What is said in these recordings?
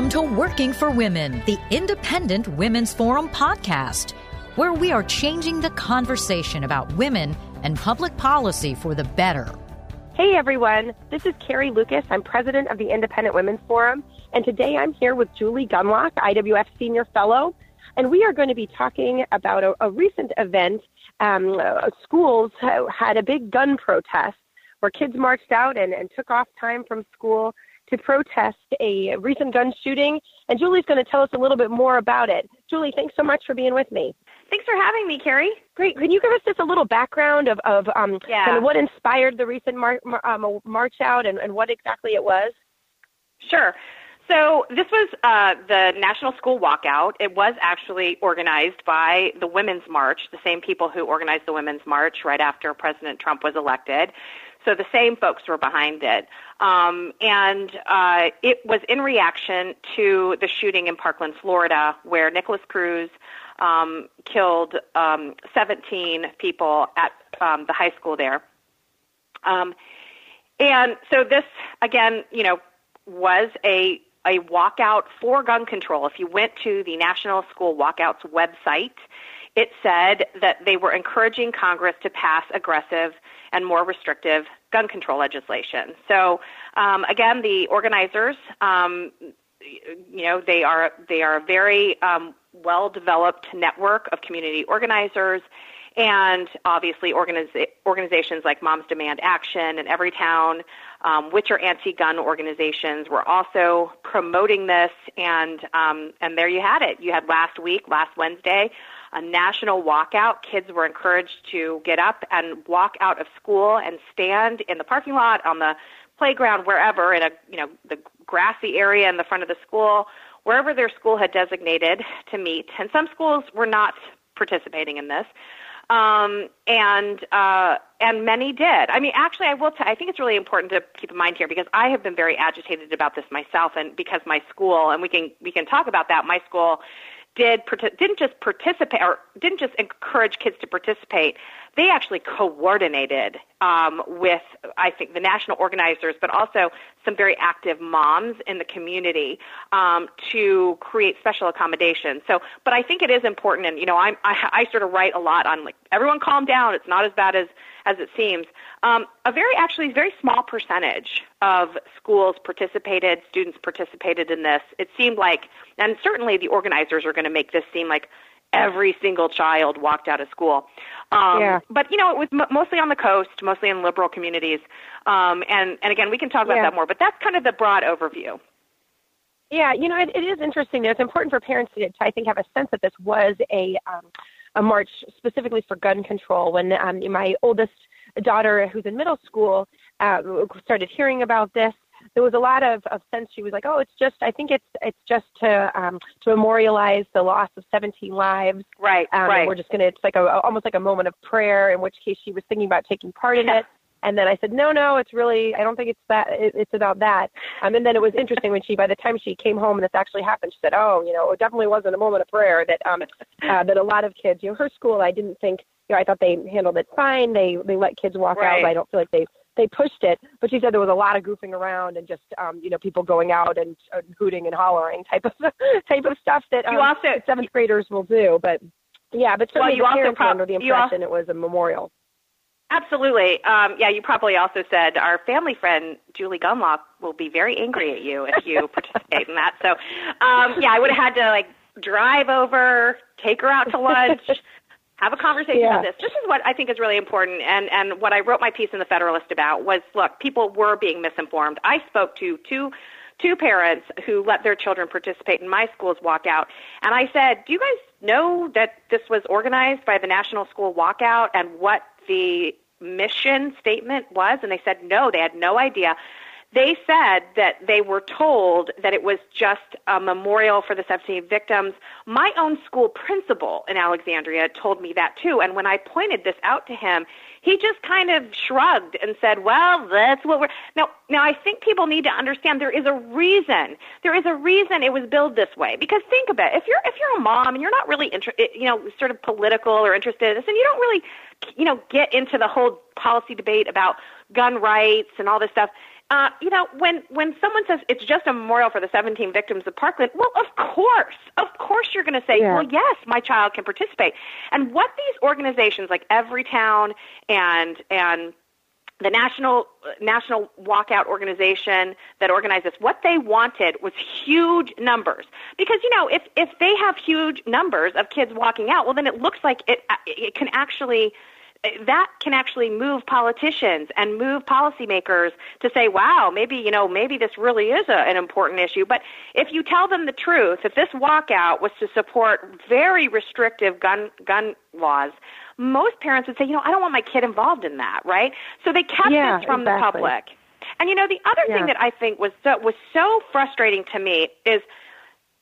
Welcome to Working for Women, the Independent Women's Forum podcast, where we are changing the conversation about women and public policy for the better. Hey everyone, this is Carrie Lukas. I'm president of the Independent Women's Forum, and today I'm here with Julie Gunlock, IWF Senior Fellow, and we are going to be talking about a, a recent event. Um, uh, schools had a big gun protest where kids marched out and, and took off time from school to protest a recent gun shooting. And Julie's going to tell us a little bit more about it. Julie, thanks so much for being with me. Thanks for having me, Carrie. Great. Can you give us just a little background of, of um, yeah. kind of what inspired the recent mar- mar- um, march out and, and what exactly it was? Sure. So this was uh, the National School Walkout. It was actually organized by the Women's March, the same people who organized the Women's March right after President Trump was elected. So the same folks were behind it. Um, and uh, it was in reaction to the shooting in Parkland, Florida, where Nikolas Cruz um, killed um, 17 people at um, the high school there. Um, and so this, again, you know, was a a walkout for gun control. If you went to the National School Walkouts website, it said that they were encouraging Congress to pass aggressive and more restrictive gun control legislation. So, um, again, the organizers, um, you know, they are they are a very um, well developed network of community organizers. And obviously, organiza- organizations like Moms Demand Action and Everytown, um, which are anti-gun organizations, were also promoting this. And um, and there you had it. You had last week, last Wednesday, a national walkout. Kids were encouraged to get up and walk out of school and stand in the parking lot, on the playground, wherever, in a you know the grassy area in the front of the school, wherever their school had designated to meet. And some schools were not participating in this. Um, and uh, and many did. I mean, actually, I will. T- I think it's really important to keep in mind here because I have been very agitated about this myself, and because my school, and we can we can talk about that. My school did didn't just participate or didn't just encourage kids to participate. They actually coordinated um, with, I think, the national organizers, but also some very active moms in the community um, to create special accommodations. So, but I think it is important, and you know, I'm, I, I sort of write a lot on like everyone calm down. It's not as bad as as it seems. Um, a very actually very small percentage of schools participated, students participated in this. It seemed like, and certainly the organizers are going to make this seem like every single child walked out of school. Um, yeah. But you know, it was m- mostly on the coast, mostly in liberal communities. Um, and and again, we can talk about yeah. that more. But that's kind of the broad overview. Yeah, you know, it, it is interesting. It's important for parents to, to, I think, have a sense that this was a um, a march specifically for gun control. When um, my oldest daughter, who's in middle school, uh, started hearing about this, there was a lot of, of sense. She was like, "Oh, it's just. I think it's it's just to um, to memorialize the loss of 17 lives. Right, um, right. we're just gonna. It's like a, almost like a moment of prayer. In which case, she was thinking about taking part in it. And then I said, no, no, it's really, I don't think it's that, it, it's about that. Um, and then it was interesting when she, by the time she came home and this actually happened, she said, oh, you know, it definitely wasn't a moment of prayer that, um, uh, that a lot of kids, you know, her school, I didn't think, you know, I thought they handled it fine. They, they let kids walk out, Right. but I don't feel like they, they pushed it. But she said there was a lot of goofing around and just, um, you know, people going out and uh, hooting and hollering type of, type of stuff that, um, You also- seventh graders will do. But yeah, but certainly you the also parents were under the impression it was a memorial. Absolutely. Um, yeah, you probably also said our family friend Julie Gunlock will be very angry at you if you participate in that. So, um, yeah, I would have had to like drive over, take her out to lunch, have a conversation Yeah. about this. This is what I think is really important, and and what I wrote my piece in the Federalist about was look, people were being misinformed. I spoke to two two parents who let their children participate in my school's walkout. And I said, Do you guys know that this was organized by the National School Walkout and what the mission statement was? And they said, No, they had no idea. They said that they were told that it was just a memorial for the 17 victims. My own school principal in Alexandria told me that too. And when I pointed this out to him, he just kind of shrugged and said, "Well, that's what we're now." Now, I think people need to understand there is a reason. There is a reason it was billed this way. Because think about it: if you're if you're a mom and you're not really inter- eh, you know sort of political or interested in this, and you don't really you know get into the whole policy debate about gun rights and all this stuff uh, you know, when when someone says it's just a memorial for the 17 victims of Parkland, well, of course, of course, you're going to say, yeah. well, yes, my child can participate. And what these organizations like Everytown and and the national national walkout organization that organized this what they wanted was huge numbers because you know if if they have huge numbers of kids walking out well then it looks like it it can actually that can actually move politicians and move policymakers to say, wow, maybe, you know, maybe this really is a, an important issue. But if you tell them the truth, if this walkout was to support very restrictive gun, gun laws, most parents would say, you know, I don't want my kid involved in that, right? So they kept yeah, this from exactly. the public. And you know, the other yeah. thing that I think was so, was so frustrating to me is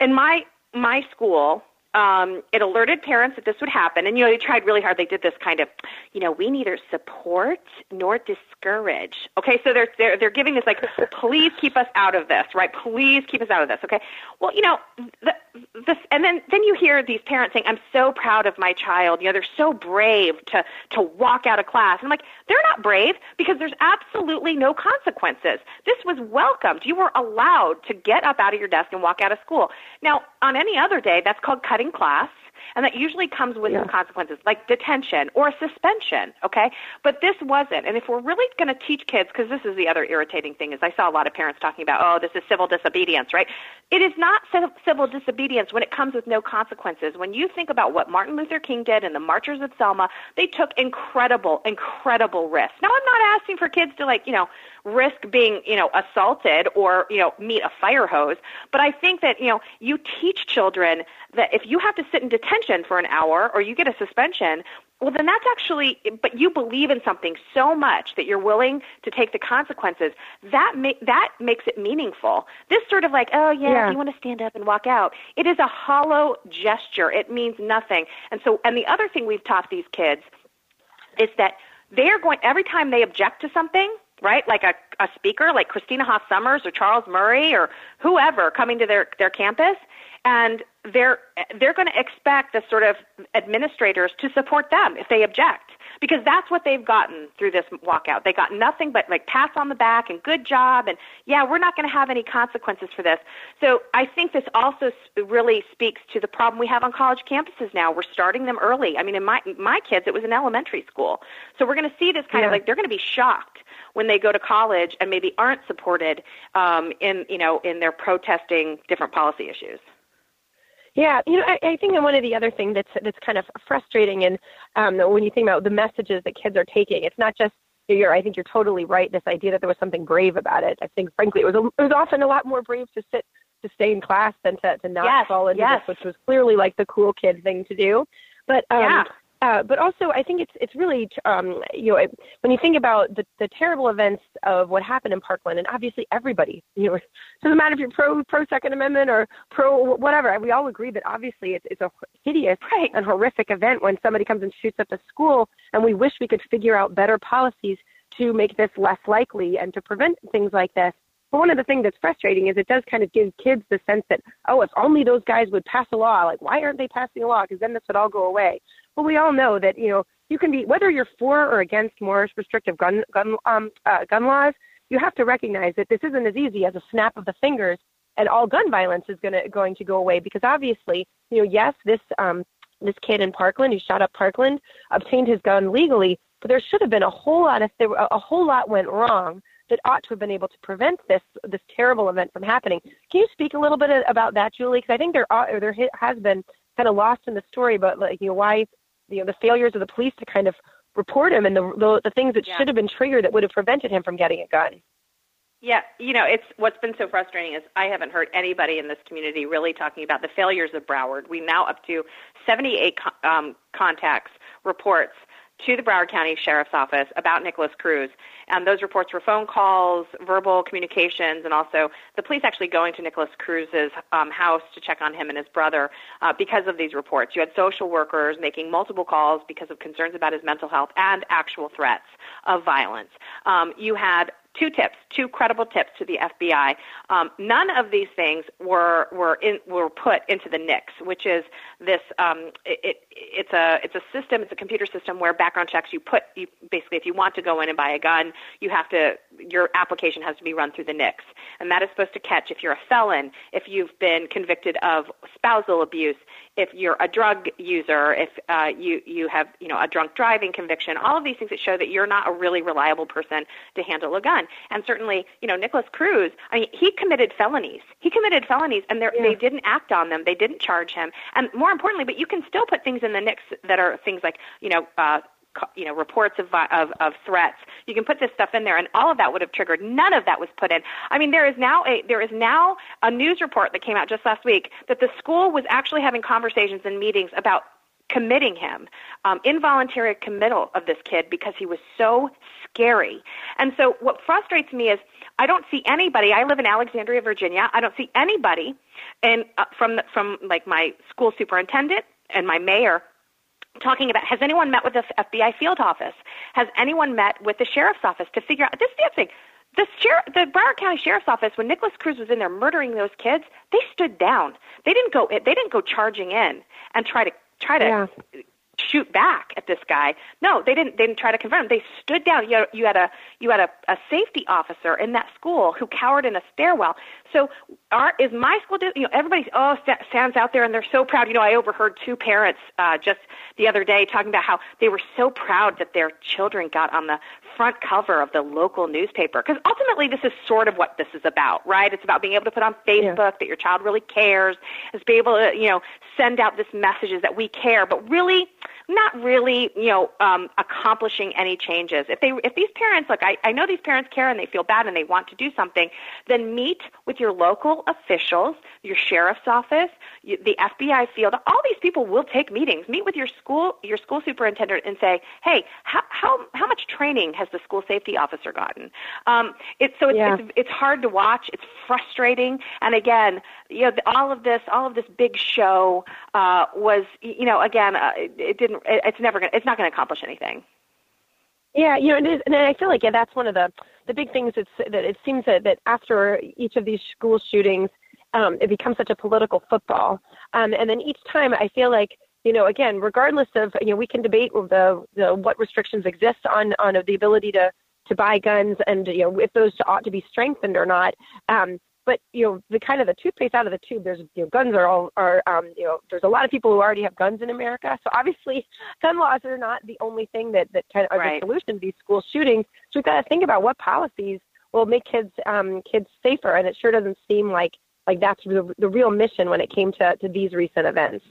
in my my school, um, it alerted parents that this would happen. And, you know, they tried really hard. They did this kind of, you know, we neither support nor discourage. Okay, so they're, they're, they're giving this like, please keep us out of this, right? Please keep us out of this, okay? Well, you know, the, this, and then, then you hear these parents saying, I'm so proud of my child. You know, they're so brave to, to walk out of class. And I'm like, they're not brave because there's absolutely no consequences. This was welcomed. You were allowed to get up out of your desk and walk out of school. Now, on any other day, that's called cutting class, and that usually comes with Yeah. some consequences, like detention or suspension. Okay, but this wasn't. And if we're really going to teach kids, because this is the other irritating thing, is I saw a lot of parents talking about, oh, this is civil disobedience, right? It is not civ- civil disobedience when it comes with no consequences. When you think about what Martin Luther King did and the marchers at Selma, they took incredible, incredible risks. Now, I'm not asking for kids to like, you know, risk being, you know, assaulted or, you know, meet a fire hose, but I think that, you know, you teach children that if you have to sit in detention for an hour or you get a suspension, well, then that's actually, but you believe in something so much that you're willing to take the consequences. That ma- that makes it meaningful. This sort of like, oh yeah, Yeah. you want to stand up and walk out. It is a hollow gesture. It means nothing. And so, and the other thing we've taught these kids is that they're going every time they object to something, right? Like a, a speaker, like Christina Hoff Sommers or Charles Murray or whoever coming to their their campus, and they're they're going to expect the sort of administrators to support them if they object because that's what they've gotten through this walkout. They got nothing but like pats on the back and good job and yeah, we're not going to have any consequences for this. So I think this also really speaks to the problem we have on college campuses now. We're starting them early. I mean, in my my kids, it was in elementary school. So we're going to see this kind of like they're going to be shocked when they go to college and maybe aren't supported um, in you know in their protesting different policy issues. Yeah, you know, I, I think one of the other things that's that's kind of frustrating, and um, when you think about the messages that kids are taking, it's not just you're. I think you're totally right. This idea that there was something brave about it. I think, frankly, it was a, it was often a lot more brave to sit to stay in class than to to not Yes, fall into yes. this, which was clearly like the cool kid thing to do. But um, Yeah. Uh, but also, I think it's it's really um, you know it, when you think about the the terrible events of what happened in Parkland, and obviously everybody, you know, doesn't matter if you're pro pro Second Amendment or pro whatever. We all agree that obviously it's it's a hideous Right. and horrific event when somebody comes and shoots up a school, and we wish we could figure out better policies to make this less likely and to prevent things like this. But one of the things that's frustrating is it does kind of give kids the sense that, oh, if only those guys would pass a law, like why aren't they passing a law? Because then this would all go away. But we all know that you know you can be whether you're for or against more restrictive gun gun um, uh, gun laws. You have to recognize that this isn't as easy as a snap of the fingers, and all gun violence is going to going to go away. Because obviously, you know, yes, this um, this kid in Parkland who shot up Parkland obtained his gun legally, but there should have been a whole lot of there a whole lot went wrong that ought to have been able to prevent this this terrible event from happening. Can you speak a little bit about that, Julie? Because I think there are, there has been kind of lost in the story, but like you know why you know the failures of the police to kind of report him and the the, the things that Yeah. should have been triggered that would have prevented him from getting a gun. Yeah, you know, it's what's been so frustrating is I haven't heard anybody in this community really talking about the failures of Broward. We now up to 78 co- um, contacts, reports to the Broward County Sheriff's Office about Nikolas Cruz. And those reports were phone calls, verbal communications, and also the police actually going to Nikolas Cruz's um, house to check on him and his brother uh, because of these reports. You had social workers making multiple calls because of concerns about his mental health and actual threats of violence. Um, you had two tips, two credible tips to the FBI. Um, none of these things were were in, were put into the NICS, which is this. Um, it, it, it's a it's a system. It's a computer system where background checks. You put you basically if you want to go in and buy a gun, you have to your application has to be run through the NICS, and that is supposed to catch if you're a felon, if you've been convicted of spousal abuse, if you're a drug user, if uh, you you have you know a drunk driving conviction. All of these things that show that you're not a really reliable person to handle a gun. And certainly, you know, Nikolas Cruz, I mean, he committed felonies. He committed felonies, and yeah. they didn't act on them. They didn't charge him. And more importantly, but you can still put things in the NICS that are things like, you know, uh, you know reports of, of of threats you can put this stuff in there and all of that would have triggered none of that was put in i mean there is now a there is now a news report that came out just last week that the school was actually having conversations and meetings about committing him, um, involuntary committal of this kid because he was so scary. And so what frustrates me is I don't see anybody. I live in Alexandria, Virginia. I don't see anybody, and uh, from the, from like my school superintendent and my mayor talking about has anyone met with the FBI field office? Has anyone met with the sheriff's office to figure out this is the thing. The, sheriff, the Broward County Sheriff's Office, when Nikolas Cruz was in there murdering those kids, they stood down. They didn't go. They didn't go charging in and try to try to yeah. Shoot back at this guy. No, they didn't. They didn't try to confront him. They stood down. You had, you had a you had a, a safety officer in that school who cowered in a stairwell. So, our, is my school? You know, everybody oh stands out there and they're so proud. You know, I overheard two parents uh, just the other day talking about how they were so proud that their children got on the front cover of the local newspaper. Because ultimately, this is sort of what this is about, right? It's about being able to put on Facebook yeah. that your child really cares. It's be able to, you know, send out this messages that we care, but really not really, you know, um, accomplishing any changes. If they, if these parents, look, I, I know these parents care and they feel bad and they want to do something, then meet with your local officials, your sheriff's office, you, the FBI field. All these people will take meetings. Meet with your school, your school superintendent, and say, hey, how how how much training has the school safety officer gotten? Um, it's so it's, yeah. it's it's hard to watch. It's frustrating, and again, you know, all of this, all of this big show uh, was, you know, again, uh, it, it didn't. It, it's never gonna. It's not going to accomplish anything. Yeah, you know, it is, and I feel like yeah, that's one of the the big things. It's that it seems that that after each of these school shootings, um, it becomes such a political football, um, and then each time I feel like you know, again, regardless of you know, we can debate the, the what restrictions exist on on the ability to to buy guns and you know if those ought to be strengthened or not. Um, but you know the kind of the toothpaste out of the tube there's you know guns are all are um you know there's a lot of people who already have guns in america so obviously gun laws are not the only thing that that kind of are right. the solution to these school shootings so we've got to think about what policies will make kids um kids safer and it sure doesn't seem like like that's the, the real mission when it came to to these recent events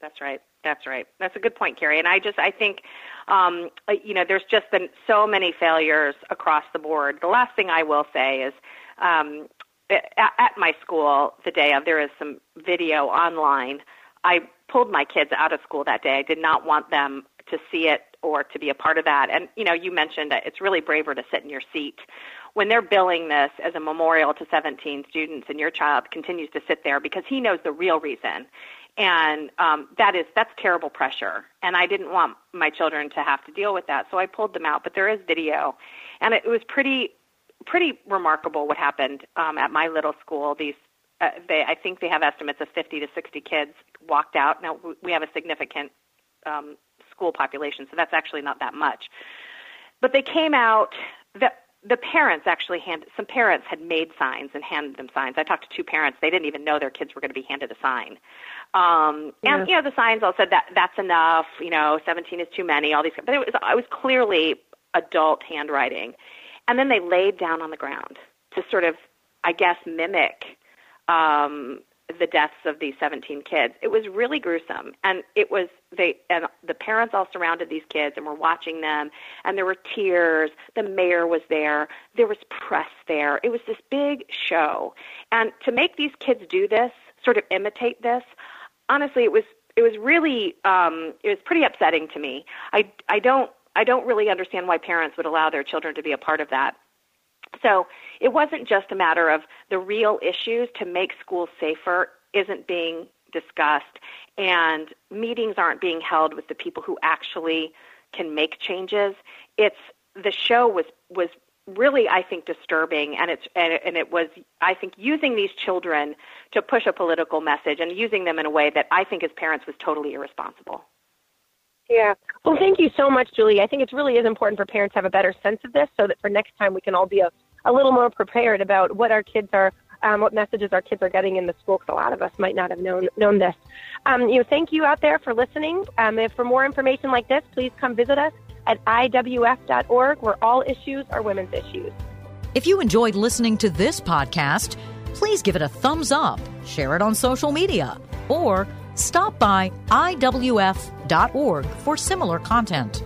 that's right that's right. That's a good point, Carrie. And I just I think um, you know there's just been so many failures across the board. The last thing I will say is um, at, my school the day of there is some video online. I pulled my kids out of school that day. I did not want them to see it or to be a part of that. And you know, you mentioned that it's really braver to sit in your seat when they're billing this as a memorial to 17 students and your child continues to sit there because he knows the real reason and um, that is that's terrible pressure and i didn't want my children to have to deal with that so i pulled them out but there is video and it was pretty pretty remarkable what happened um, at my little school. These, uh, they, I think they have estimates of 50 to 60 kids walked out. Now we have a significant um, school population, so that's actually not that much. But they came out. The the parents actually handed some parents had made signs and handed them signs. I talked to two parents; they didn't even know their kids were going to be handed a sign. Um, and yeah. you know, the signs all said that that's enough. You know, 17 is too many. All these, but it was it was clearly adult handwriting and then they laid down on the ground to sort of, I guess, mimic um, the deaths of these 17 kids. It was really gruesome, and it was they and the parents all surrounded these kids and were watching them, and there were tears. The mayor was there. There was press there. It was this big show, and to make these kids do this, sort of imitate this, honestly, it was it was really um, it was pretty upsetting to me. I I don't I don't really understand why parents would allow their children to be a part of that. So it wasn't just a matter of the real issues to make schools safer isn't being discussed and meetings aren't being held with the people who actually can make changes. It's the show was was really I think disturbing and it's and, and it was I think using these children to push a political message and using them in a way that I think as parents was totally irresponsible. Yeah. Well, thank you so much, Julie. I think it really is important for parents to have a better sense of this so that for next time we can all be a, a little more prepared about what our kids are, um, what messages our kids are getting in the school, because a lot of us might not have known, known this. Um, you know, thank you out there for listening. Um, if for more information like this, please come visit us at IWF.org, where all issues are women's issues. If you enjoyed listening to this podcast, please give it a thumbs up, share it on social media, or stop by IWF.org for similar content.